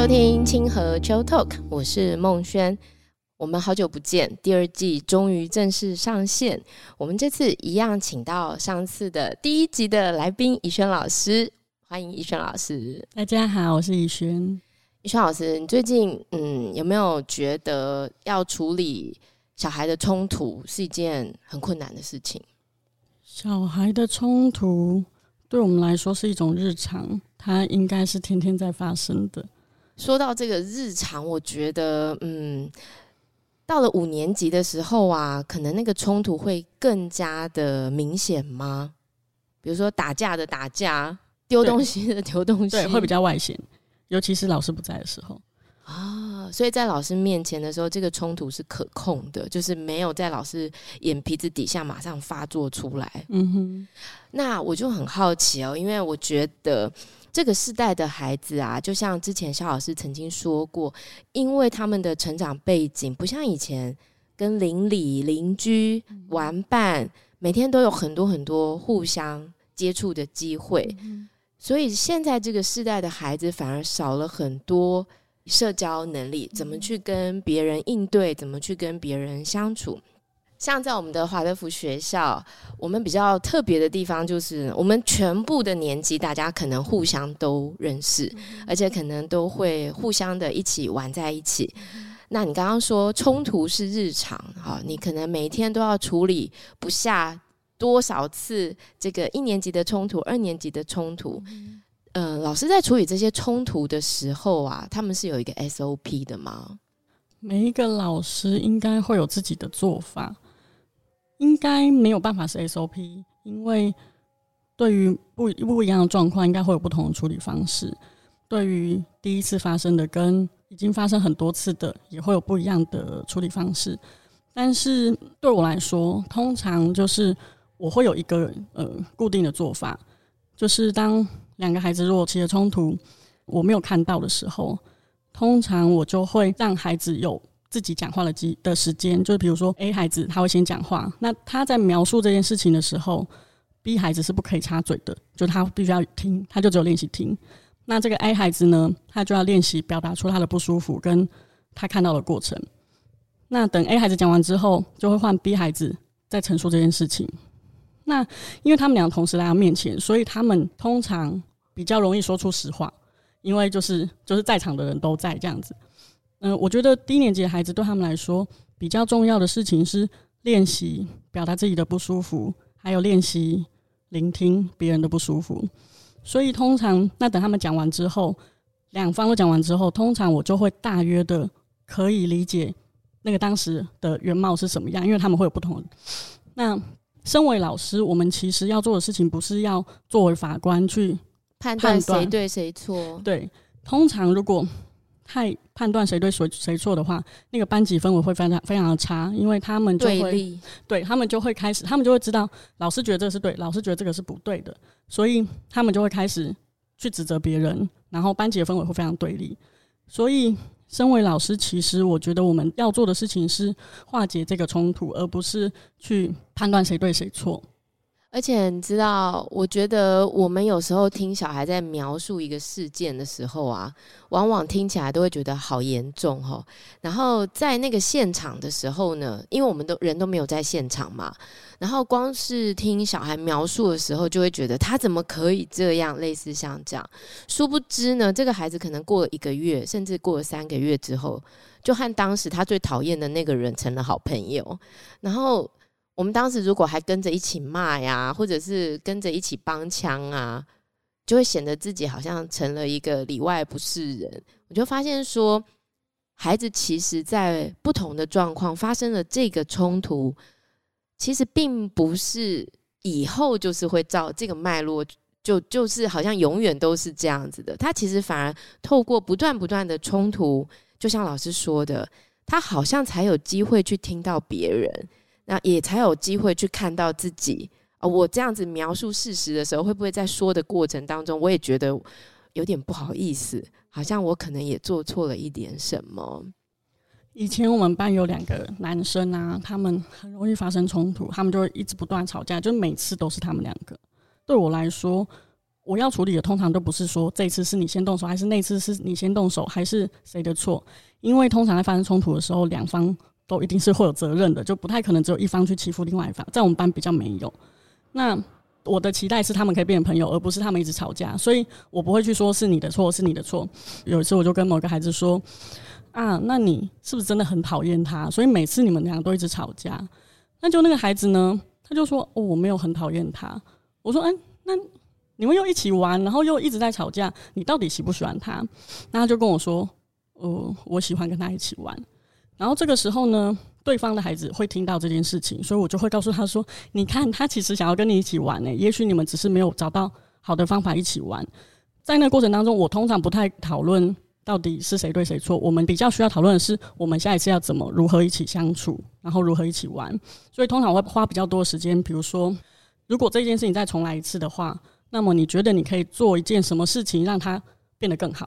收听清河 Chill Talk，我是孟轩。我们好久不见，第二季终于正式上线。我们这次一样请到上次的第一集的来宾怡轩老师，欢迎怡轩老师。大家好，我是怡轩。怡轩老师，你最近嗯有没有觉得要处理小孩的冲突是一件很困难的事情？小孩的冲突对我们来说是一种日常，它应该是天天在发生的。说到这个日常，我觉得，嗯，到了五年级的时候啊，可能那个冲突会更加的明显吗？比如说打架的打架，丢东西的丢东西，对，会比较外显，尤其是老师不在的时候啊。所以在老师面前的时候，这个冲突是可控的，就是没有在老师眼皮子底下马上发作出来。嗯哼，那我就很好奇哦，因为我觉得。这个世代的孩子啊，就像之前肖老师曾经说过，因为他们的成长背景不像以前跟邻里、邻居玩伴，每天都有很多很多互相接触的机会，所以现在这个世代的孩子反而少了很多社交能力，怎么去跟别人应对，怎么去跟别人相处。像在我们的华德福学校，我们比较特别的地方就是，我们全部的年级大家可能互相都认识，而且可能都会互相的一起玩在一起。那你刚刚说冲突是日常，哈，你可能每天都要处理不下多少次这个一年级的冲突、二年级的冲突。嗯、呃，老师在处理这些冲突的时候啊，他们是有一个 SOP 的吗？每一个老师应该会有自己的做法。应该没有办法是 SOP，因为对于不不一样的状况，应该会有不同的处理方式。对于第一次发生的跟已经发生很多次的，也会有不一样的处理方式。但是对我来说，通常就是我会有一个呃固定的做法，就是当两个孩子如果起了冲突，我没有看到的时候，通常我就会让孩子有。自己讲话的机的时间，就是比如说 A 孩子他会先讲话，那他在描述这件事情的时候，B 孩子是不可以插嘴的，就他必须要听，他就只有练习听。那这个 A 孩子呢，他就要练习表达出他的不舒服跟他看到的过程。那等 A 孩子讲完之后，就会换 B 孩子再陈述这件事情。那因为他们两个同时来到面前，所以他们通常比较容易说出实话，因为就是就是在场的人都在这样子。嗯，我觉得低年级的孩子对他们来说比较重要的事情是练习表达自己的不舒服，还有练习聆听别人的不舒服。所以通常，那等他们讲完之后，两方都讲完之后，通常我就会大约的可以理解那个当时的原貌是什么样，因为他们会有不同的。那身为老师，我们其实要做的事情不是要作为法官去判断谁对谁错。对，通常如果。太判断谁对谁谁错的话，那个班级氛围会非常非常的差，因为他们就会对他们就会开始，他们就会知道老师觉得这个是对，老师觉得这个是不对的，所以他们就会开始去指责别人，然后班级的氛围会非常对立。所以，身为老师，其实我觉得我们要做的事情是化解这个冲突，而不是去判断谁对谁错。而且你知道，我觉得我们有时候听小孩在描述一个事件的时候啊，往往听起来都会觉得好严重齁。然后在那个现场的时候呢，因为我们都人都没有在现场嘛，然后光是听小孩描述的时候，就会觉得他怎么可以这样，类似像这样。殊不知呢，这个孩子可能过了一个月，甚至过了三个月之后，就和当时他最讨厌的那个人成了好朋友，然后。我们当时如果还跟着一起骂呀，或者是跟着一起帮腔啊，就会显得自己好像成了一个里外不是人。我就发现说，孩子其实在不同的状况发生了这个冲突，其实并不是以后就是会照这个脉络，就就是好像永远都是这样子的。他其实反而透过不断不断的冲突，就像老师说的，他好像才有机会去听到别人。那也才有机会去看到自己啊！我这样子描述事实的时候，会不会在说的过程当中，我也觉得有点不好意思，好像我可能也做错了一点什么？以前我们班有两个男生啊，他们很容易发生冲突，他们就一直不断吵架，就每次都是他们两个。对我来说，我要处理的通常都不是说这次是你先动手，还是那次是你先动手，还是谁的错？因为通常在发生冲突的时候，两方都一定是会有责任的，就不太可能只有一方去欺负另外一方。在我们班比较没有。那我的期待是他们可以变成朋友，而不是他们一直吵架。所以我不会去说是你的错，是你的错。有一次我就跟某个孩子说：“啊，那你是不是真的很讨厌他？所以每次你们两个都一直吵架？”那就那个孩子呢，他就说：“哦，我没有很讨厌他。”我说：“嗯，那你们又一起玩，然后又一直在吵架，你到底喜不喜欢他？”那他就跟我说：“哦，我喜欢跟他一起玩。”然后这个时候呢，对方的孩子会听到这件事情，所以我就会告诉他说：“你看，他其实想要跟你一起玩呢。也许你们只是没有找到好的方法一起玩。”在那个过程当中，我通常不太讨论到底是谁对谁错。我们比较需要讨论的是，我们下一次要怎么如何一起相处，然后如何一起玩。所以通常我会花比较多的时间。比如说，如果这件事情再重来一次的话，那么你觉得你可以做一件什么事情让它变得更好？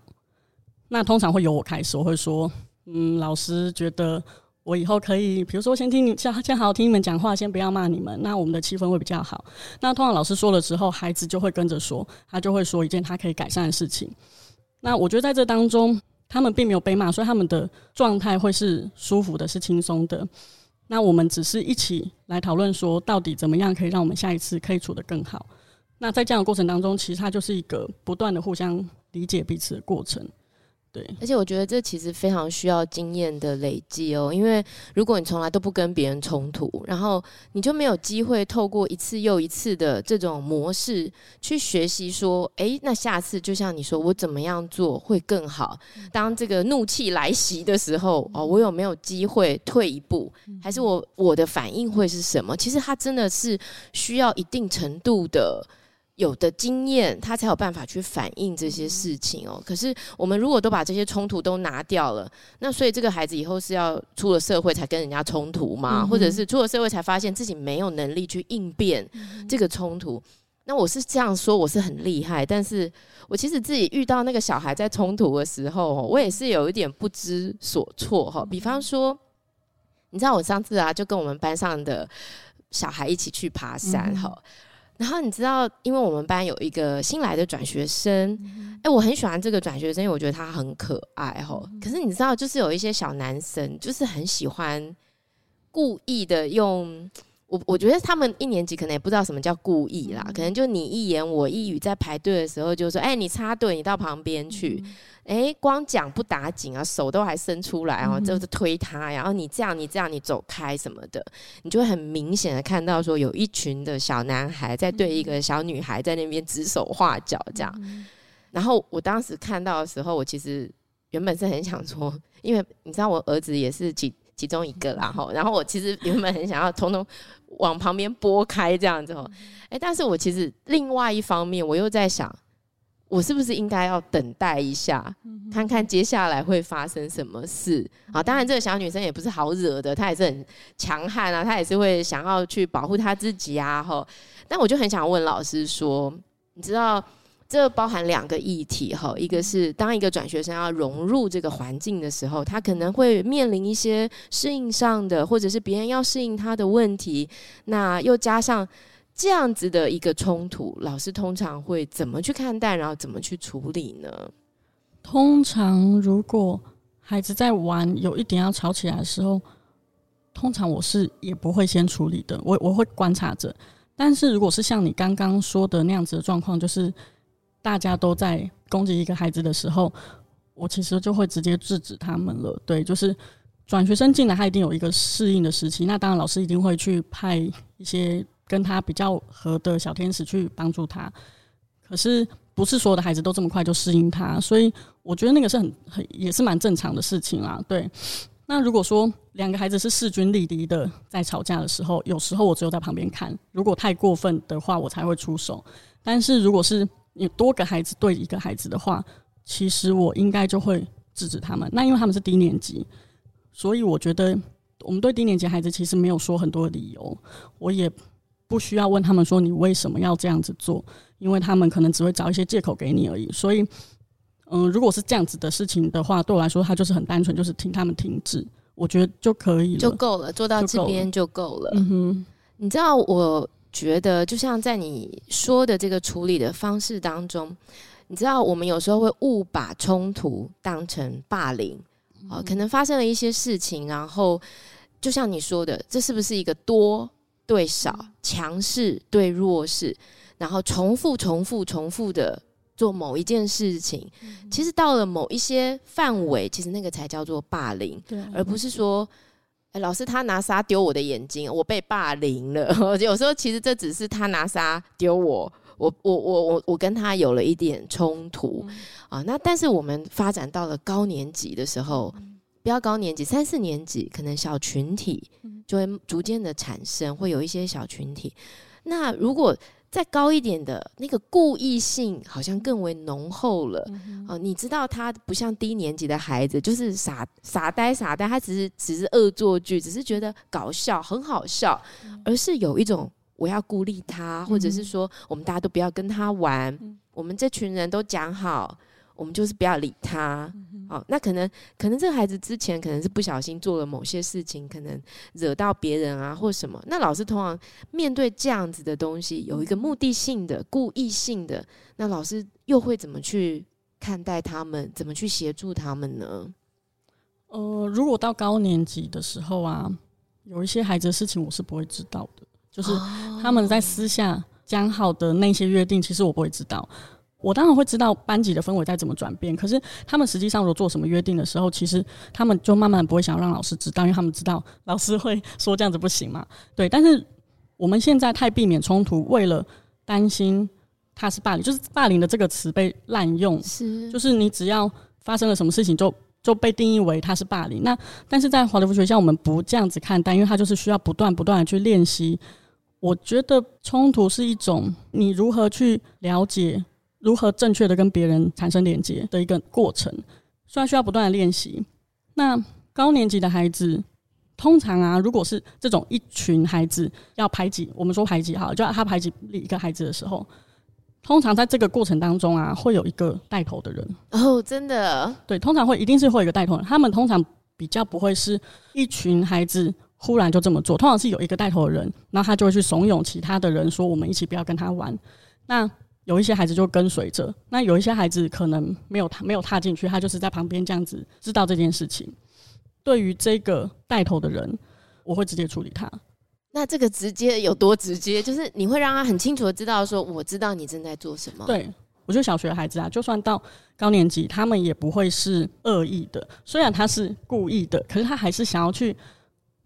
那通常会由我开始，我会说。嗯，老师觉得我以后可以，比如说先听你，先先好好听你们讲话，先不要骂你们，那我们的气氛会比较好。那通常老师说了之后，孩子就会跟着说，他就会说一件他可以改善的事情。那我觉得在这当中，他们并没有被骂，所以他们的状态会是舒服的，是轻松的。那我们只是一起来讨论说，到底怎么样可以让我们下一次可以处得更好。那在这样的过程当中，其实它就是一个不断的互相理解彼此的过程。对，而且我觉得这其实非常需要经验的累积哦，因为如果你从来都不跟别人冲突，然后你就没有机会透过一次又一次的这种模式去学习说，诶，那下次就像你说，我怎么样做会更好？当这个怒气来袭的时候，哦，我有没有机会退一步？还是我我的反应会是什么？其实它真的是需要一定程度的。有的经验，他才有办法去反映这些事情哦。可是我们如果都把这些冲突都拿掉了，那所以这个孩子以后是要出了社会才跟人家冲突吗？嗯、或者是出了社会才发现自己没有能力去应变这个冲突？那我是这样说，我是很厉害，但是我其实自己遇到那个小孩在冲突的时候，我也是有一点不知所措哈。比方说，你知道我上次啊，就跟我们班上的小孩一起去爬山哈。嗯然后你知道，因为我们班有一个新来的转学生，哎，我很喜欢这个转学生，因为我觉得他很可爱吼。可是你知道，就是有一些小男生，就是很喜欢故意的用。我我觉得他们一年级可能也不知道什么叫故意啦，可能就你一言我一语，在排队的时候就说：“哎，你插队，你到旁边去。”哎，光讲不打紧啊，手都还伸出来，哦就是推他，然后你这样，你这样，你走开什么的，你就会很明显的看到说，有一群的小男孩在对一个小女孩在那边指手画脚这样。然后我当时看到的时候，我其实原本是很想说，因为你知道我儿子也是其其中一个啦，哈，然后我其实原本很想要通通。往旁边拨开这样子哦，哎，但是我其实另外一方面，我又在想，我是不是应该要等待一下，看看接下来会发生什么事啊？当然，这个小女生也不是好惹的，她也是很强悍啊，她也是会想要去保护她自己啊，哈。但我就很想问老师说，你知道？这包含两个议题哈，一个是当一个转学生要融入这个环境的时候，他可能会面临一些适应上的，或者是别人要适应他的问题。那又加上这样子的一个冲突，老师通常会怎么去看待，然后怎么去处理呢？通常如果孩子在玩有一点要吵起来的时候，通常我是也不会先处理的，我我会观察着。但是如果是像你刚刚说的那样子的状况，就是。大家都在攻击一个孩子的时候，我其实就会直接制止他们了。对，就是转学生进来，他一定有一个适应的时期。那当然，老师一定会去派一些跟他比较合的小天使去帮助他。可是，不是所有的孩子都这么快就适应他，所以我觉得那个是很很也是蛮正常的事情啦。对，那如果说两个孩子是势均力敌的在吵架的时候，有时候我只有在旁边看，如果太过分的话，我才会出手。但是如果是有多个孩子对一个孩子的话，其实我应该就会制止他们。那因为他们是低年级，所以我觉得我们对低年级孩子其实没有说很多理由，我也不需要问他们说你为什么要这样子做，因为他们可能只会找一些借口给你而已。所以，嗯，如果是这样子的事情的话，对我来说，他就是很单纯，就是听他们停止，我觉得就可以了，就够了，做到这边就够了。嗯哼，你知道我。觉得，就像在你说的这个处理的方式当中，你知道，我们有时候会误把冲突当成霸凌，啊、呃，可能发生了一些事情，然后就像你说的，这是不是一个多对少、强势对弱势，然后重复、重复、重复的做某一件事情，其实到了某一些范围，其实那个才叫做霸凌，对，而不是说。哎，老师，他拿沙丢我的眼睛，我被霸凌了。有时候其实这只是他拿沙丢我，我我我我我跟他有了一点冲突、嗯、啊。那但是我们发展到了高年级的时候，嗯、不要高年级，三四年级可能小群体就会逐渐的产生，会有一些小群体。那如果再高一点的那个故意性好像更为浓厚了，嗯、啊！你知道他不像低年级的孩子，就是傻傻呆傻呆，他只是只是恶作剧，只是觉得搞笑很好笑，嗯、而是有一种我要孤立他，嗯、或者是说我们大家都不要跟他玩，嗯、我们这群人都讲好，我们就是不要理他。嗯哦，那可能可能这个孩子之前可能是不小心做了某些事情，可能惹到别人啊，或什么。那老师通常面对这样子的东西，有一个目的性的、故意性的，那老师又会怎么去看待他们？怎么去协助他们呢？呃，如果到高年级的时候啊，有一些孩子的事情我是不会知道的，就是他们在私下讲好的那些约定，其实我不会知道。我当然会知道班级的氛围在怎么转变，可是他们实际上如果做什么约定的时候，其实他们就慢慢不会想要让老师知道，因为他们知道老师会说这样子不行嘛。对，但是我们现在太避免冲突，为了担心他是霸凌，就是霸凌的这个词被滥用，是，就是你只要发生了什么事情就就被定义为他是霸凌。那但是在华德福学校，我们不这样子看待，因为他就是需要不断不断的去练习。我觉得冲突是一种你如何去了解。如何正确的跟别人产生连接的一个过程，虽然需要不断的练习。那高年级的孩子，通常啊，如果是这种一群孩子要排挤，我们说排挤哈，就他排挤一个孩子的时候，通常在这个过程当中啊，会有一个带头的人。哦，真的？对，通常会一定是会有一个带头人。他们通常比较不会是一群孩子忽然就这么做，通常是有一个带头的人，然后他就会去怂恿其他的人说：“我们一起不要跟他玩。”那有一些孩子就跟随着，那有一些孩子可能没有踏没有踏进去，他就是在旁边这样子知道这件事情。对于这个带头的人，我会直接处理他。那这个直接有多直接？就是你会让他很清楚的知道说，我知道你正在做什么。对，我觉得小学孩子啊，就算到高年级，他们也不会是恶意的。虽然他是故意的，可是他还是想要去。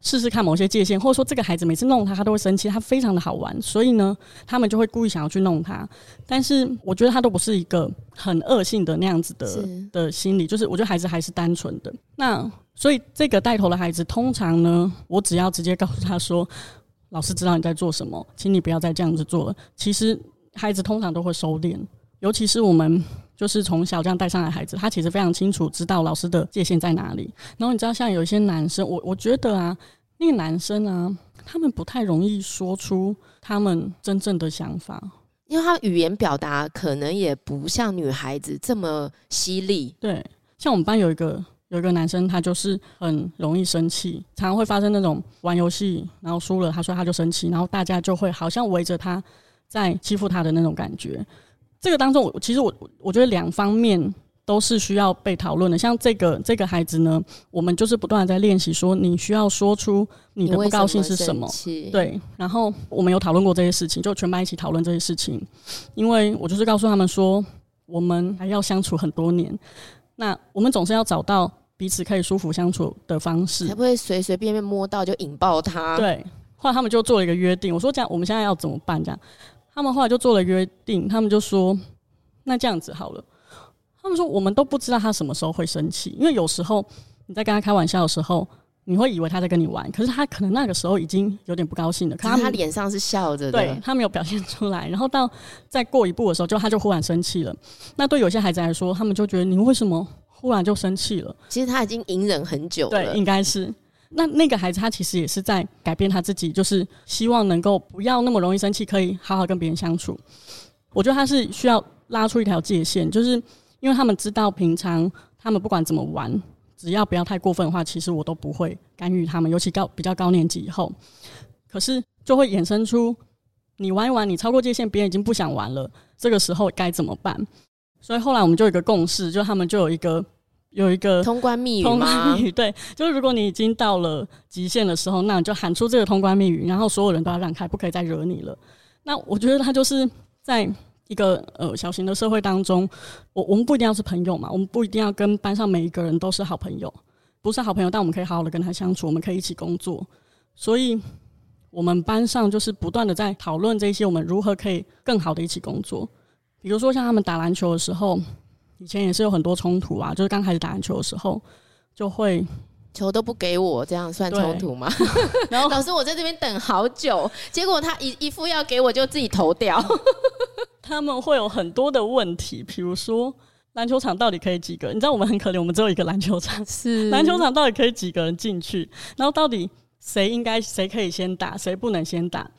试试看某些界限，或者说这个孩子每次弄他，他都会生气，他非常的好玩，所以呢，他们就会故意想要去弄他。但是我觉得他都不是一个很恶性的那样子的的心理，就是我觉得孩子还是单纯的。那所以这个带头的孩子，通常呢，我只要直接告诉他说：“老师知道你在做什么，请你不要再这样子做了。”其实孩子通常都会收敛，尤其是我们就是从小这样带上来的孩子，他其实非常清楚知道老师的界限在哪里。然后你知道，像有一些男生，我我觉得啊。那个男生啊，他们不太容易说出他们真正的想法，因为他语言表达可能也不像女孩子这么犀利。对，像我们班有一个有一个男生，他就是很容易生气，常常会发生那种玩游戏然后输了，他说他就生气，然后大家就会好像围着他在欺负他的那种感觉。这个当中，我其实我我觉得两方面。都是需要被讨论的。像这个这个孩子呢，我们就是不断的在练习，说你需要说出你的不高兴是什么。么对，然后我们有讨论过这些事情，就全班一起讨论这些事情。因为我就是告诉他们说，我们还要相处很多年，那我们总是要找到彼此可以舒服相处的方式，才不会随随便便摸到就引爆他。对，后来他们就做了一个约定。我说这样，我们现在要怎么办？这样，他们后来就做了约定，他们就说，那这样子好了。他们说：“我们都不知道他什么时候会生气，因为有时候你在跟他开玩笑的时候，你会以为他在跟你玩，可是他可能那个时候已经有点不高兴了。可是他脸上是笑着的，对，他没有表现出来。然后到再过一步的时候，就他就忽然生气了。那对有些孩子来说，他们就觉得你为什么忽然就生气了？其实他已经隐忍很久了，对，应该是。那那个孩子他其实也是在改变他自己，就是希望能够不要那么容易生气，可以好好跟别人相处。我觉得他是需要拉出一条界限，就是。”因为他们知道，平常他们不管怎么玩，只要不要太过分的话，其实我都不会干预他们。尤其高比较高年级以后，可是就会衍生出你玩一玩，你超过界限，别人已经不想玩了，这个时候该怎么办？所以后来我们就有一个共识，就他们就有一个有一个通关密语吗？通关密语，对，就是如果你已经到了极限的时候，那你就喊出这个通关密语，然后所有人都要让开，不可以再惹你了。那我觉得他就是在一个呃小型的社会当中，我我们不一定要是朋友嘛，我们不一定要跟班上每一个人都是好朋友，不是好朋友，但我们可以好好的跟他相处，我们可以一起工作，所以。我们班上就是不断的在讨论这些，我们如何可以更好的一起工作。比如说像他们打篮球的时候，以前也是有很多冲突啊，就是刚开始打篮球的时候，就会球都不给我，这样算冲突吗？然后 老师，我在这边等好久，结果他一一副要给我就自己投掉。他们会有很多的问题，比如说篮球场到底可以几个？你知道我们很可怜，我们只有一个篮球场，是篮球场到底可以几个人进去？然后到底？谁应该谁可以先打，谁不能先打？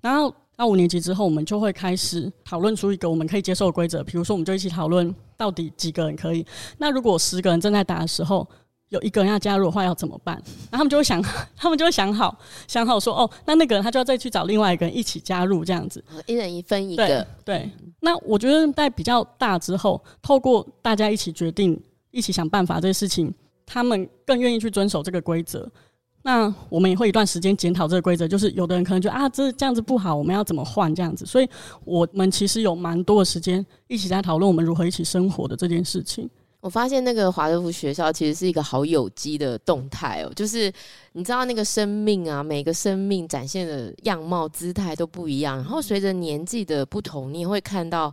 然后到五年级之后，我们就会开始讨论出一个我们可以接受的规则。比如说，我们就一起讨论到底几个人可以。那如果十个人正在打的时候，有一个人要加入的话，要怎么办？然后他们就会想，他们就会想好，想好说，哦，那那个人他就要再去找另外一个人一起加入，这样子，一人一分一个。对，对。那我觉得在比较大之后，透过大家一起决定、一起想办法这些事情，他们更愿意去遵守这个规则。那我们也会一段时间检讨这个规则，就是有的人可能觉得啊，这这样子不好，我们要怎么换这样子？所以我们其实有蛮多的时间一起在讨论我们如何一起生活的这件事情。我发现那个华德福学校其实是一个好有机的动态哦，就是你知道那个生命啊，每个生命展现的样貌、姿态都不一样，然后随着年纪的不同，你也会看到。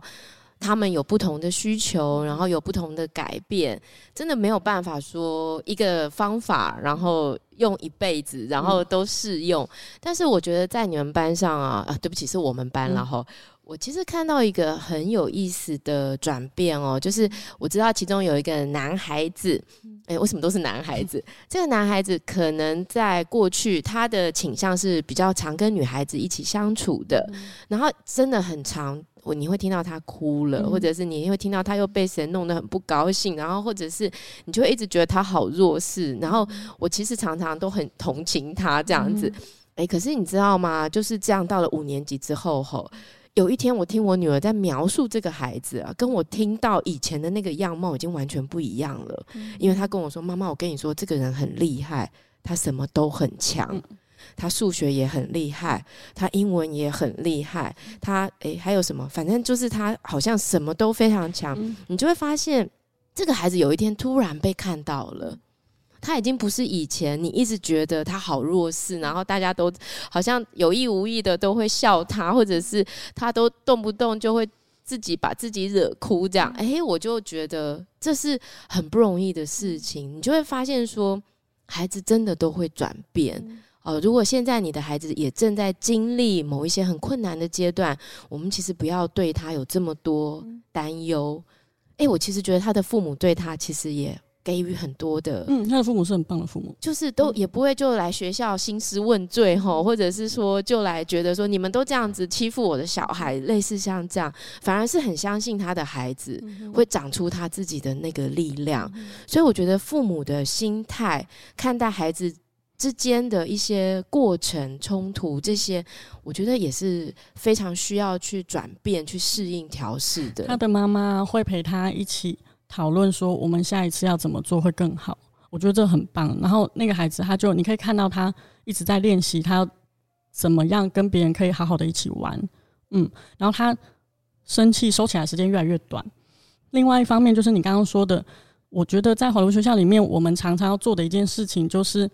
他们有不同的需求，然后有不同的改变，真的没有办法说一个方法，然后用一辈子，然后都适用。嗯、但是我觉得在你们班上啊，啊，对不起，是我们班，然后、嗯、我其实看到一个很有意思的转变哦，就是我知道其中有一个男孩子，哎，为什么都是男孩子？这个男孩子可能在过去他的倾向是比较常跟女孩子一起相处的，然后真的很常。我你会听到他哭了，或者是你会听到他又被谁弄得很不高兴，然后或者是你就会一直觉得他好弱势，然后我其实常常都很同情他这样子，哎，可是你知道吗？就是这样，到了五年级之后，吼，有一天我听我女儿在描述这个孩子啊，跟我听到以前的那个样貌已经完全不一样了，因为她跟我说：“妈妈，我跟你说，这个人很厉害，他什么都很强。”他数学也很厉害，他英文也很厉害，他诶还有什么？反正就是他好像什么都非常强。嗯、你就会发现，这个孩子有一天突然被看到了，他已经不是以前你一直觉得他好弱势，然后大家都好像有意无意的都会笑他，或者是他都动不动就会自己把自己惹哭这样。诶，我就觉得这是很不容易的事情。你就会发现说，孩子真的都会转变。哦，如果现在你的孩子也正在经历某一些很困难的阶段，我们其实不要对他有这么多担忧。哎、欸，我其实觉得他的父母对他其实也给予很多的，嗯，他的父母是很棒的父母，就是都也不会就来学校兴师问罪吼，或者是说就来觉得说你们都这样子欺负我的小孩，类似像这样，反而是很相信他的孩子会长出他自己的那个力量。所以我觉得父母的心态看待孩子之间的一些过程冲突，这些我觉得也是非常需要去转变、去适应、调试的。他的妈妈会陪他一起讨论，说我们下一次要怎么做会更好。我觉得这很棒。然后那个孩子，他就你可以看到他一直在练习，他怎么样跟别人可以好好的一起玩。嗯，然后他生气收起来时间越来越短。另外一方面，就是你刚刚说的，我觉得在华德福学校里面，我们常常要做的一件事情就是。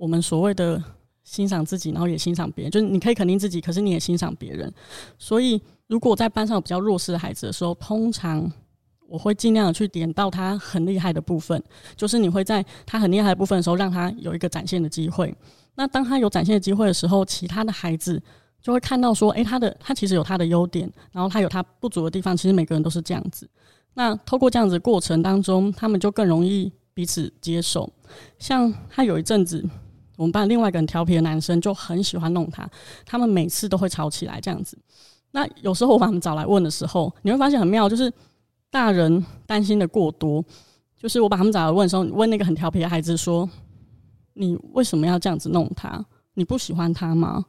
我们所谓的欣赏自己，然后也欣赏别人，就是你可以肯定自己，可是你也欣赏别人。所以，如果在班上有比较弱势的孩子的时候，通常我会尽量的去点到他很厉害的部分，就是你会在他很厉害的部分的时候，让他有一个展现的机会。那当他有展现的机会的时候，其他的孩子就会看到说，诶，他的他其实有他的优点，然后他有他不足的地方。其实每个人都是这样子。那透过这样子的过程当中，他们就更容易彼此接受。像他有一阵子。我们班另外一个很调皮的男生就很喜欢弄他，他们每次都会吵起来这样子。那有时候我把他们找来问的时候，你会发现很妙，就是大人担心的过多。就是我把他们找来问的时候，问那个很调皮的孩子说：“你为什么要这样子弄他？你不喜欢他吗？”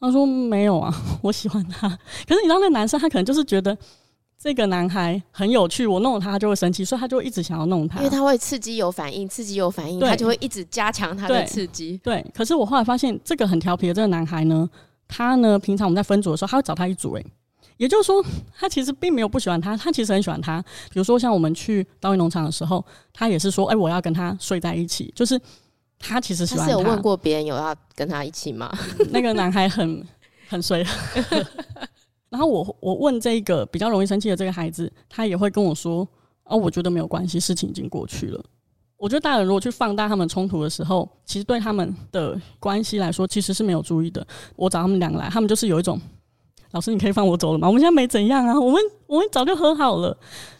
他说没有啊，我喜欢他。可是你知道，那男生他可能就是觉得这个男孩很有趣，我弄他，他就会生气，所以他就会一直想要弄他，因为他会刺激有反应，刺激有反应，他就会一直加强他的刺激。对，可是我后来发现，这个很调皮的这个男孩呢，他呢，平常我们在分组的时候，他会找他一组，诶，也就是说，他其实并没有不喜欢他，他其实很喜欢他。比如说，像我们去稻艺农场的时候，他也是说，哎，我要跟他睡在一起，就是。他其实喜欢他。他是有问过别人有要跟他一起吗？那个男孩很很衰。然后我我问这个比较容易生气的这个孩子，他也会跟我说：“哦，我觉得没有关系，事情已经过去了。”我觉得大人如果去放大他们冲突的时候，其实对他们的关系来说，其实是没有注意的。我找他们两个来，他们就是有一种：“老师，你可以放我走了吗？我们现在没怎样啊，我们我们早就和好了。”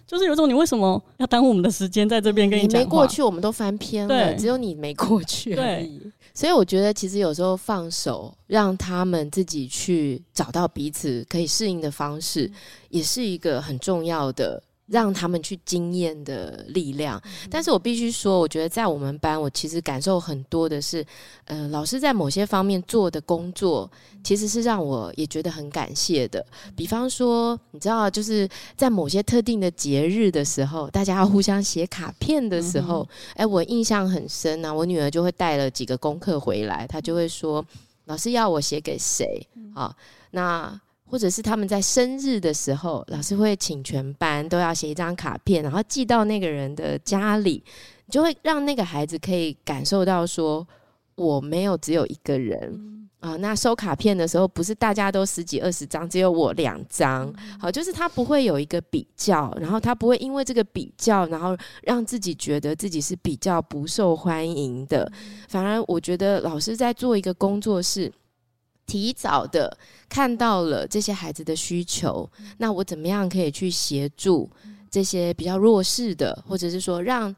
就是有种，你为什么要耽误我们的时间在这边跟你讲？你没过去，我们都翻篇了。只有你没过去而已。对，所以我觉得其实有时候放手，让他们自己去找到彼此可以适应的方式，也是一个很重要的。让他们去经验的力量，但是我必须说，我觉得在我们班，我其实感受很多的是，呃，老师在某些方面做的工作，其实是让我也觉得很感谢的。比方说，你知道，就是在某些特定的节日的时候，大家要互相写卡片的时候，哎，我印象很深啊，我女儿就会带了几个功课回来，她就会说，老师要我写给谁？啊，那。或者是他们在生日的时候，老师会请全班都要写一张卡片，然后寄到那个人的家里，就会让那个孩子可以感受到说，我没有只有一个人啊。那收卡片的时候，不是大家都十几二十张，只有我两张。好，就是他不会有一个比较，然后他不会因为这个比较，然后让自己觉得自己是比较不受欢迎的。反而我觉得老师在做一个工作室。提早的看到了这些孩子的需求，那我怎么样可以去协助这些比较弱势的，或者是说让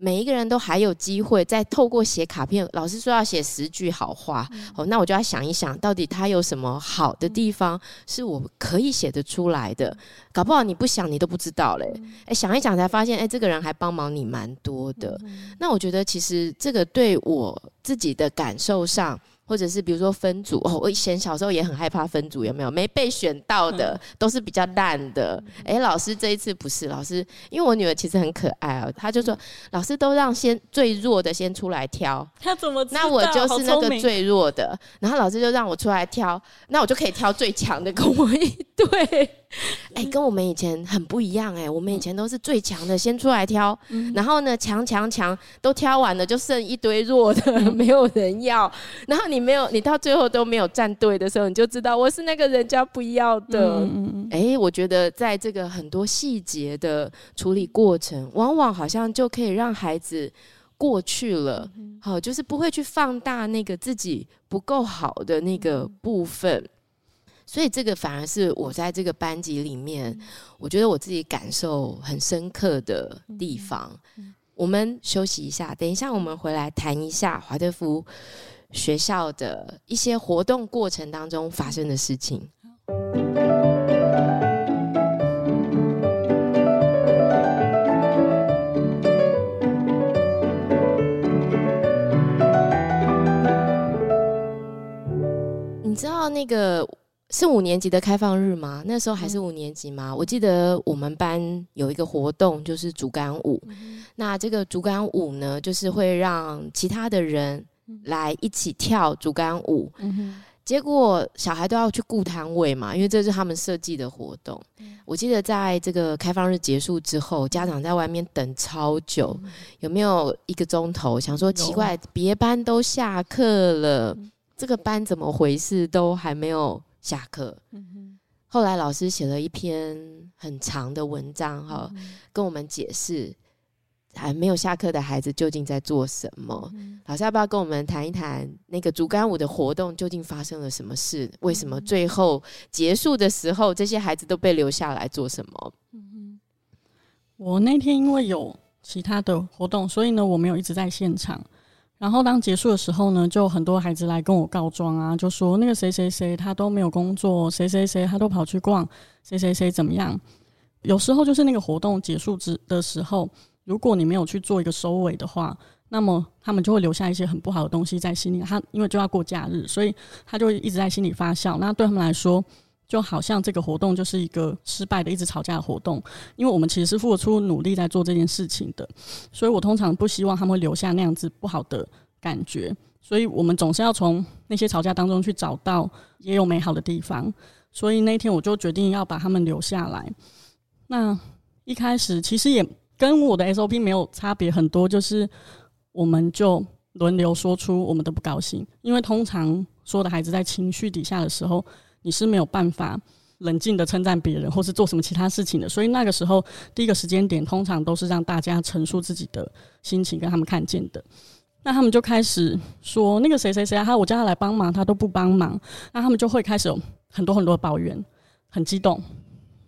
每一个人都还有机会再透过写卡片，老师说要写十句好话，哦，那我就要想一想，到底他有什么好的地方是我可以写得出来的？搞不好你不想你都不知道嘞，诶，想一想才发现，诶，这个人还帮忙你蛮多的。那我觉得其实这个对我自己的感受上。或者是比如说分组哦，我以前小时候也很害怕分组，有没有？没被选到的都是比较烂的。诶，老师这一次不是老师，因为我女儿其实很可爱哦，她就说老师都让先最弱的先出来挑，她怎么？那我就是那个最弱的，然后老师就让我出来挑，那我就可以挑最强的跟我一 对。哎、欸，跟我们以前很不一样哎、欸，我们以前都是最强的先出来挑，嗯、然后呢，强强强都挑完了，就剩一堆弱的，嗯、没有人要。然后你没有，你到最后都没有站队的时候，你就知道我是那个人家不要的。哎、嗯欸，我觉得在这个很多细节的处理过程，往往好像就可以让孩子过去了。好，就是不会去放大那个自己不够好的那个部分。所以这个反而是我在这个班级里面，我觉得我自己感受很深刻的地方。我们休息一下，等一下我们回来谈一下华德福学校的一些活动过程当中发生的事情。你知道那个？是五年级的开放日吗？那时候还是五年级吗？嗯、我记得我们班有一个活动，就是竹竿舞。嗯、那这个竹竿舞呢，就是会让其他的人来一起跳竹竿舞。嗯、结果小孩都要去顾摊位嘛，因为这是他们设计的活动。嗯、我记得在这个开放日结束之后，家长在外面等超久，嗯、有没有一个钟头？想说奇怪，别班都下课了，嗯、这个班怎么回事？都还没有。下课，后来老师写了一篇很长的文章，哈，跟我们解释还没有下课的孩子究竟在做什么。老师要不要跟我们谈一谈那个竹竿舞的活动究竟发生了什么事？为什么最后结束的时候，这些孩子都被留下来做什么？我那天因为有其他的活动，所以呢，我没有一直在现场。然后当结束的时候呢，就很多孩子来跟我告状啊，就说那个谁谁谁他都没有工作，谁谁谁他都跑去逛，谁谁谁怎么样？有时候就是那个活动结束之的时候，如果你没有去做一个收尾的话，那么他们就会留下一些很不好的东西在心里。他因为就要过假日，所以他就一直在心里发酵。那对他们来说，就好像这个活动就是一个失败的、一直吵架的活动。因为我们其实是付出努力在做这件事情的，所以我通常不希望他们会留下那样子不好的感觉。所以我们总是要从那些吵架当中去找到也有美好的地方。所以那天我就决定要把他们留下来。那一开始其实也跟我的 SOP 没有差别很多，就是。我们就轮流说出我们的不高兴，因为通常所有的孩子在情绪底下的时候，你是没有办法冷静的称赞别人，或是做什么其他事情的。所以那个时候，第一个时间点通常都是让大家陈述自己的心情，跟他们看见的。那他们就开始说那个谁谁谁啊，他我叫他来帮忙，他都不帮忙。那他们就会开始有很多很多抱怨，很激动，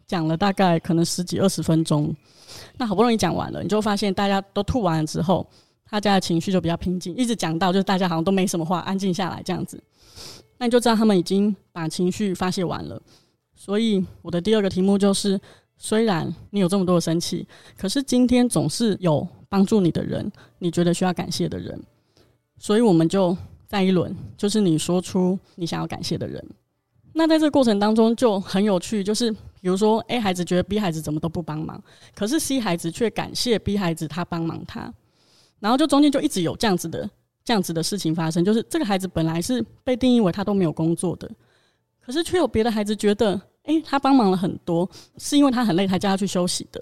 讲了大概可能十几二十分钟。那好不容易讲完了，你就发现大家都吐完了之后。大家的情绪就比较平静，一直讲到就是大家好像都没什么话，安静下来这样子，那你就知道他们已经把情绪发泄完了。所以我的第二个题目就是：虽然你有这么多的生气，可是今天总是有帮助你的人，你觉得需要感谢的人。所以我们就再一轮，就是你说出你想要感谢的人。那在这个过程当中就很有趣，就是比如说 A 孩子觉得 B 孩子怎么都不帮忙，可是 C 孩子却感谢 B 孩子他帮忙他。然后就中间就一直有这样子的这样子的事情发生，就是这个孩子本来是被定义为他都没有工作的，可是却有别的孩子觉得，诶，他帮忙了很多，是因为他很累才叫他去休息的。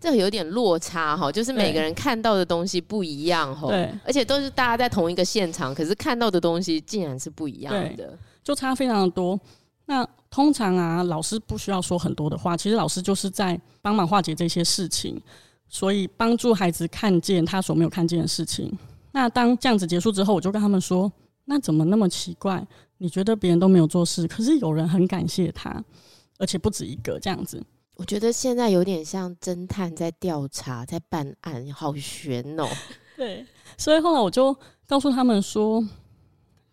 这个有点落差哈，就是每个人看到的东西不一样哈，对，而且都是大家在同一个现场，可是看到的东西竟然是不一样的，就差非常的多。那通常啊，老师不需要说很多的话，其实老师就是在帮忙化解这些事情。所以帮助孩子看见他所没有看见的事情。那当这样子结束之后，我就跟他们说：“那怎么那么奇怪？你觉得别人都没有做事，可是有人很感谢他，而且不止一个这样子。”我觉得现在有点像侦探在调查，在办案，好悬哦。对，所以后来我就告诉他们说：“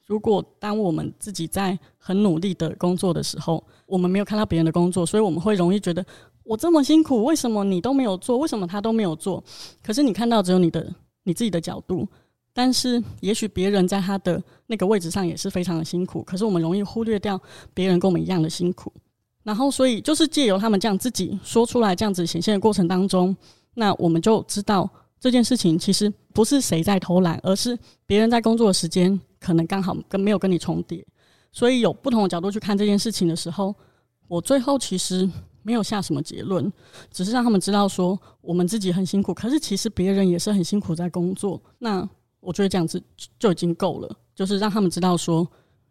如果当我们自己在很努力的工作的时候，我们没有看到别人的工作，所以我们会容易觉得。”我这么辛苦，为什么你都没有做？为什么他都没有做？可是你看到只有你的你自己的角度，但是也许别人在他的那个位置上也是非常的辛苦。可是我们容易忽略掉别人跟我们一样的辛苦。然后，所以就是借由他们这样自己说出来，这样子显现的过程当中，那我们就知道这件事情其实不是谁在偷懒，而是别人在工作的时间可能刚好跟没有跟你重叠。所以有不同的角度去看这件事情的时候，我最后其实。没有下什么结论，只是让他们知道说我们自己很辛苦，可是其实别人也是很辛苦在工作。那我觉得这样子就已经够了，就是让他们知道说，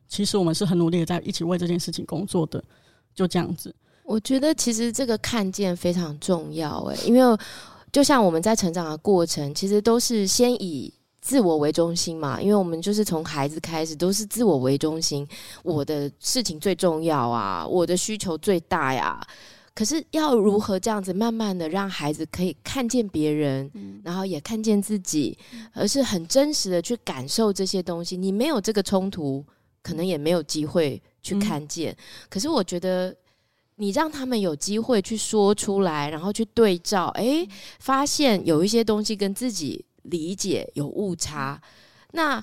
其实我们是很努力的在一起为这件事情工作的。就这样子，我觉得其实这个看见非常重要诶，因为就像我们在成长的过程，其实都是先以。自我为中心嘛，因为我们就是从孩子开始都是自我为中心，我的事情最重要啊，我的需求最大呀。可是要如何这样子慢慢的让孩子可以看见别人，嗯、然后也看见自己，而是很真实的去感受这些东西。你没有这个冲突，可能也没有机会去看见。嗯、可是我觉得，你让他们有机会去说出来，然后去对照，诶，发现有一些东西跟自己。理解有误差，那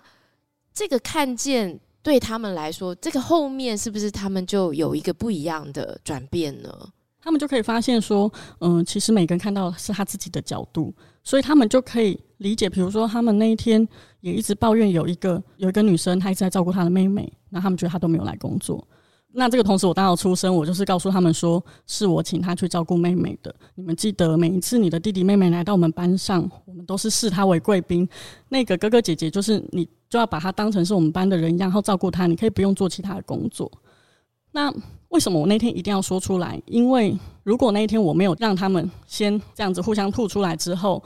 这个看见对他们来说，这个后面是不是他们就有一个不一样的转变呢？他们就可以发现说，嗯，其实每个人看到的是他自己的角度，所以他们就可以理解。比如说，他们那一天也一直抱怨有一个有一个女生，她一直在照顾她的妹妹，那他们觉得她都没有来工作。那这个同时，我当时出生，我就是告诉他们说，是我请他去照顾妹妹的。你们记得，每一次你的弟弟妹妹来到我们班上，我们都是视他为贵宾。那个哥哥姐姐，就是你就要把他当成是我们班的人一样，然后照顾他。你可以不用做其他的工作。那为什么我那天一定要说出来？因为如果那一天我没有让他们先这样子互相吐出来之后，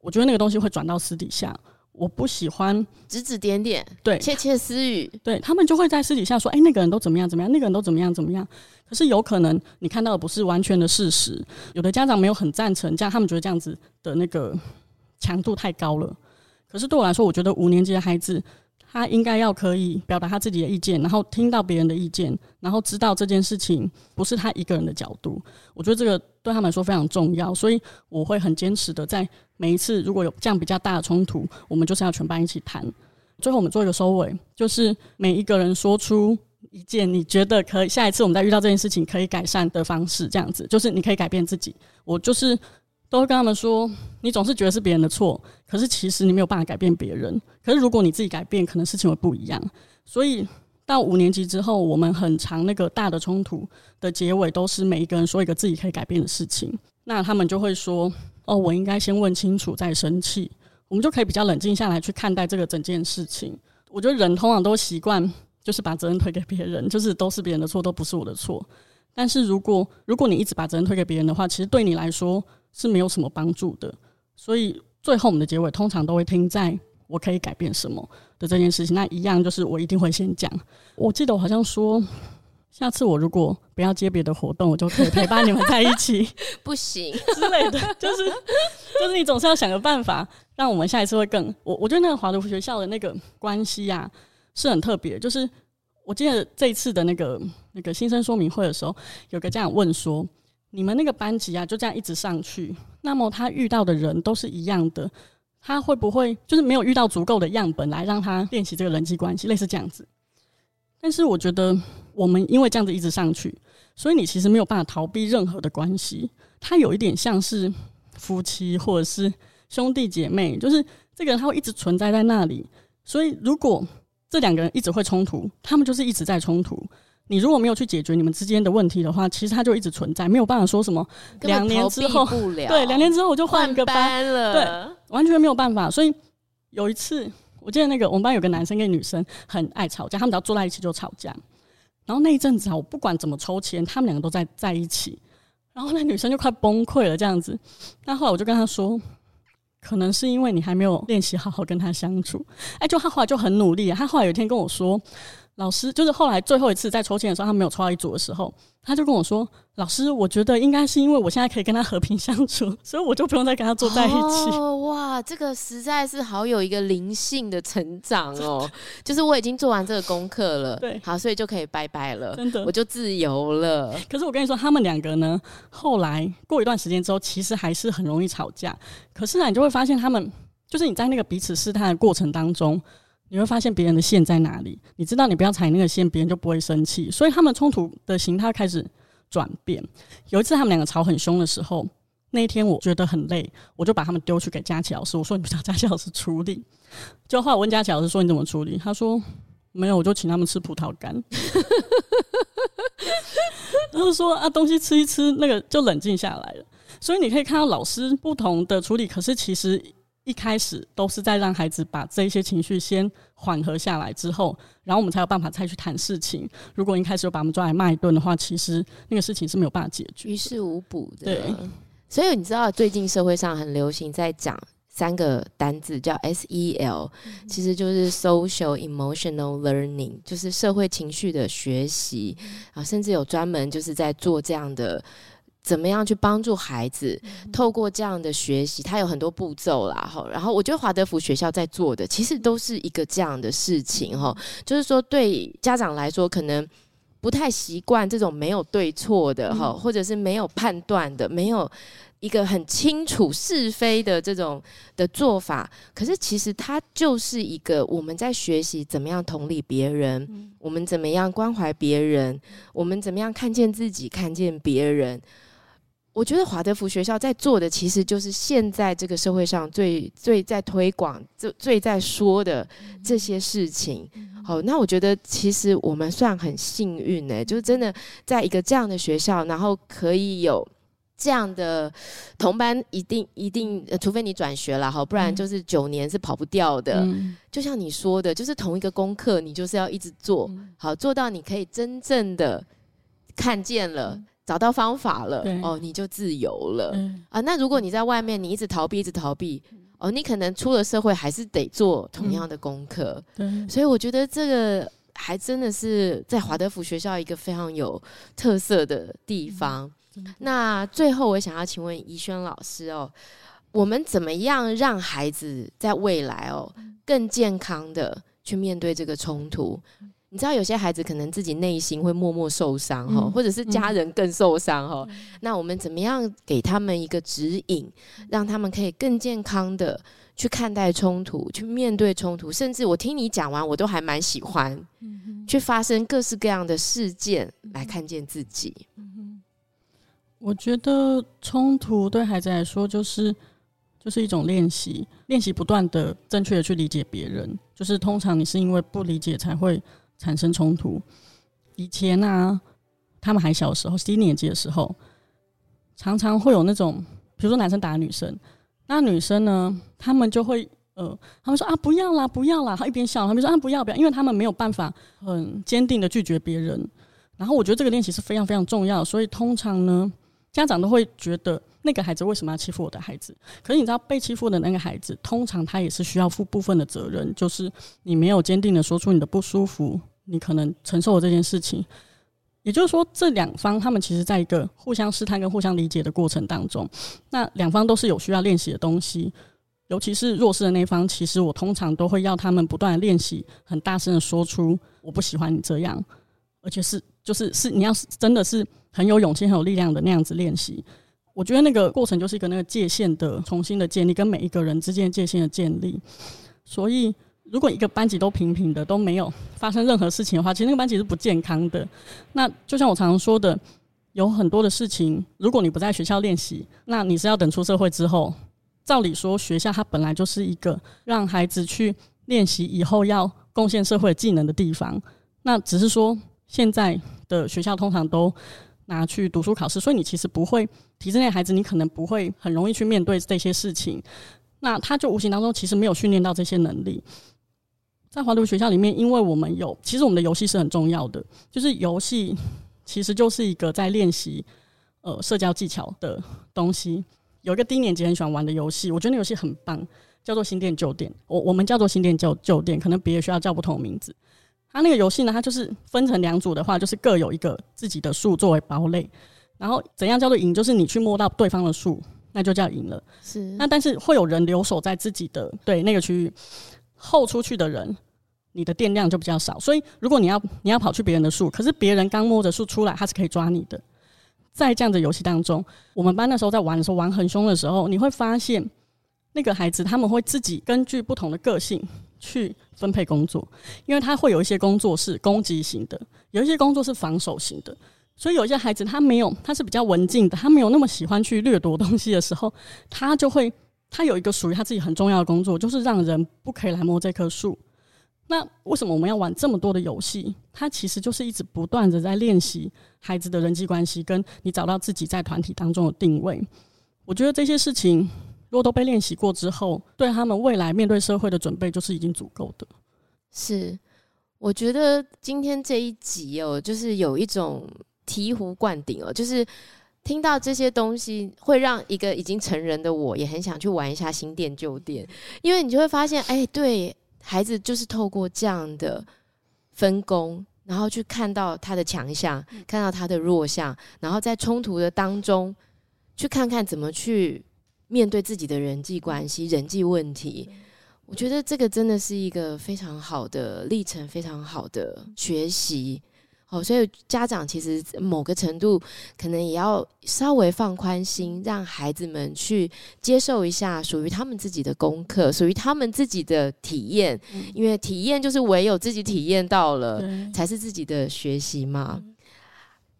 我觉得那个东西会转到私底下。我不喜欢指指点点，对，窃窃私语，对，他们就会在私底下说：“哎，那个人都怎么样怎么样，那个人都怎么样怎么样。”可是有可能你看到的不是完全的事实。有的家长没有很赞成这样，他们觉得这样子的那个强度太高了。可是对我来说，我觉得五年级的孩子他应该要可以表达他自己的意见，然后听到别人的意见，然后知道这件事情不是他一个人的角度。我觉得这个对他们来说非常重要，所以我会很坚持的，在每一次如果有这样比较大的冲突，我们就是要全班一起谈。最后我们做一个收尾，就是每一个人说出一件你觉得可以，下一次我们再遇到这件事情可以改善的方式，这样子就是你可以改变自己。我就是。都会跟他们说，你总是觉得是别人的错，可是其实你没有办法改变别人。可是如果你自己改变，可能事情会不一样。所以到五年级之后，我们很长那个大的冲突的结尾都是每一个人说一个自己可以改变的事情。那他们就会说：“哦，我应该先问清楚再生气。”我们就可以比较冷静下来去看待这个整件事情。我觉得人通常都习惯就是把责任推给别人，就是都是别人的错，都不是我的错。但是如果如果你一直把责任推给别人的话，其实对你来说。是没有什么帮助的，所以最后我们的结尾通常都会听在我可以改变什么的这件事情。那一样就是我一定会先讲。我记得我好像说，下次我如果不要接别的活动，我就可以陪伴你们在一起，不行之类的，就是就是你总是要想个办法，让我们下一次会更。我我觉得那个华德福学校的那个关系啊是很特别。就是我记得这一次的那个那个新生说明会的时候，有个家长问说。你们那个班级啊，就这样一直上去，那么他遇到的人都是一样的，他会不会就是没有遇到足够的样本来让他练习这个人际关系，类似这样子？但是我觉得我们因为这样子一直上去，所以你其实没有办法逃避任何的关系，他有一点像是夫妻或者是兄弟姐妹，就是这个人他会一直存在在那里，所以如果这两个人一直会冲突，他们就是一直在冲突。你如果没有去解决你们之间的问题的话，其实它就一直存在，没有办法说什么两年之后，对，两年之后我就换一个班，班了，对，完全没有办法。所以有一次，我记得那个我们班有个男生跟女生很爱吵架，他们只要坐在一起就吵架。然后那一阵子啊，我不管怎么抽签，他们两个都在在一起，然后那女生就快崩溃了这样子。那后来我就跟他说，可能是因为你还没有练习好好跟他相处。哎，就他后来就很努力，他后来有一天跟我说。老师就是后来最后一次在抽签的时候，他没有抽到一组的时候，他就跟我说：“老师，我觉得应该是因为我现在可以跟他和平相处，所以我就不用再跟他坐在一起。”哦，哇，这个实在是好有一个灵性的成长哦！就是我已经做完这个功课了，对，好，所以就可以拜拜了，真的，我就自由了。可是我跟你说，他们两个呢，后来过一段时间之后，其实还是很容易吵架。可是呢，你就会发现他们，就是你在那个彼此试探的过程当中。你会发现别人的线在哪里，你知道你不要踩那个线，别人就不会生气。所以他们冲突的形态开始转变。有一次他们两个吵很凶的时候，那一天我觉得很累，我就把他们丢去给佳琪老师，我说你不叫佳琪老师处理。就后来我问佳琪老师说你怎么处理？他说没有，我就请他们吃葡萄干。他就说啊，东西吃一吃，那个就冷静下来了。所以你可以看到老师不同的处理，可是其实。一开始都是在让孩子把这一些情绪先缓和下来之后，然后我们才有办法再去谈事情。如果一开始就把他们抓来骂一顿的话，其实那个事情是没有办法解决，于事无补的。对，所以你知道最近社会上很流行在讲三个单字叫 SEL，其实就是 Social Emotional Learning，就是社会情绪的学习啊，甚至有专门就是在做这样的。怎么样去帮助孩子透过这样的学习？他有很多步骤啦，哈。然后我觉得华德福学校在做的，其实都是一个这样的事情，哈。就是说，对家长来说，可能不太习惯这种没有对错的，哈，或者是没有判断的，没有一个很清楚是非的这种的做法。可是，其实它就是一个我们在学习怎么样同理别人，我们怎么样关怀别人，我们怎么样看见自己，看见别人。我觉得华德福学校在做的，其实就是现在这个社会上最最在推广、最最在说的这些事情。好，那我觉得其实我们算很幸运呢，就是真的在一个这样的学校，然后可以有这样的同班，一定一定，除非你转学了哈，不然就是九年是跑不掉的。就像你说的，就是同一个功课，你就是要一直做好，做到你可以真正的看见了。找到方法了哦，你就自由了啊。那如果你在外面，你一直逃避，一直逃避哦，你可能出了社会还是得做同样的功课。对，所以我觉得这个还真的是在华德福学校一个非常有特色的地方。那最后我想要请问怡轩老师哦，我们怎么样让孩子在未来哦更健康的去面对这个冲突。你知道有些孩子可能自己内心会默默受伤哈，嗯、或者是家人更受伤哈。嗯、那我们怎么样给他们一个指引，让他们可以更健康的去看待冲突，去面对冲突？甚至我听你讲完，我都还蛮喜欢，嗯、去发生各式各样的事件来看见自己。嗯、我觉得冲突对孩子来说就是就是一种练习，练习不断的正确的去理解别人。就是通常你是因为不理解才会。产生冲突。以前啊，他们还小时候，低年级的时候，常常会有那种，比如说男生打女生，那女生呢，他们就会呃，他们说啊，不要啦，不要啦，他一边笑，他们说啊，不要不要，因为他们没有办法很坚定的拒绝别人。然后我觉得这个练习是非常非常重要，所以通常呢，家长都会觉得那个孩子为什么要欺负我的孩子？可是你知道，被欺负的那个孩子，通常他也是需要负部分的责任，就是你没有坚定的说出你的不舒服。你可能承受了这件事情，也就是说，这两方他们其实在一个互相试探跟互相理解的过程当中，那两方都是有需要练习的东西。尤其是弱势的那方，其实我通常都会要他们不断的练习，很大声的说出“我不喜欢你这样”，而且是就是是你要是真的是很有勇气、很有力量的那样子练习。我觉得那个过程就是一个那个界限的重新的建立，跟每一个人之间界限的建立，所以。如果一个班级都平平的，都没有发生任何事情的话，其实那个班级是不健康的。那就像我常常说的，有很多的事情，如果你不在学校练习，那你是要等出社会之后。照理说，学校它本来就是一个让孩子去练习以后要贡献社会技能的地方。那只是说，现在的学校通常都拿去读书考试，所以你其实不会，体制内孩子你可能不会很容易去面对这些事情。那他就无形当中其实没有训练到这些能力。在华德福学校里面，因为我们有，其实我们的游戏是很重要的，就是游戏 其实就是一个在练习呃社交技巧的东西。有一个低年级很喜欢玩的游戏，我觉得那游戏很棒，叫做新店旧店。我我们叫做新店旧旧店，可能别的学校叫不同名字。它那个游戏呢，它就是分成两组的话，就是各有一个自己的树作为堡垒，然后怎样叫做赢，就是你去摸到对方的树，那就叫赢了。是。那但是会有人留守在自己的对那个区域。后出去的人，你的电量就比较少。所以，如果你要你要跑去别人的树，可是别人刚摸着树出来，他是可以抓你的。在这样的游戏当中，我们班那时候在玩的时候，玩很凶的时候，你会发现那个孩子他们会自己根据不同的个性去分配工作，因为他会有一些工作是攻击型的，有一些工作是防守型的。所以有一些孩子他没有，他是比较文静的，他没有那么喜欢去掠夺东西的时候，他就会。他有一个属于他自己很重要的工作，就是让人不可以来摸这棵树。那为什么我们要玩这么多的游戏？他其实就是一直不断的在练习孩子的人际关系，跟你找到自己在团体当中的定位。我觉得这些事情如果都被练习过之后，对他们未来面对社会的准备就是已经足够的。是，我觉得今天这一集哦，就是有一种醍醐灌顶哦，就是。听到这些东西，会让一个已经成人的我也很想去玩一下新店旧店，因为你就会发现，哎，对，孩子就是透过这样的分工，然后去看到他的强项，看到他的弱项，然后在冲突的当中，去看看怎么去面对自己的人际关系、人际问题。我觉得这个真的是一个非常好的历程，非常好的学习。哦，所以家长其实某个程度可能也要稍微放宽心，让孩子们去接受一下属于他们自己的功课，属于他们自己的体验。因为体验就是唯有自己体验到了，才是自己的学习嘛。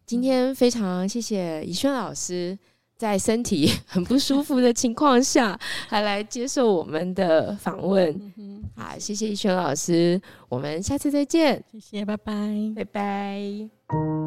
今天非常谢谢怡轩老师。在身体 很不舒服的情况下，还来接受我们的访问。好，谢谢一轩老师，我们下次再见。谢谢，拜拜，拜拜。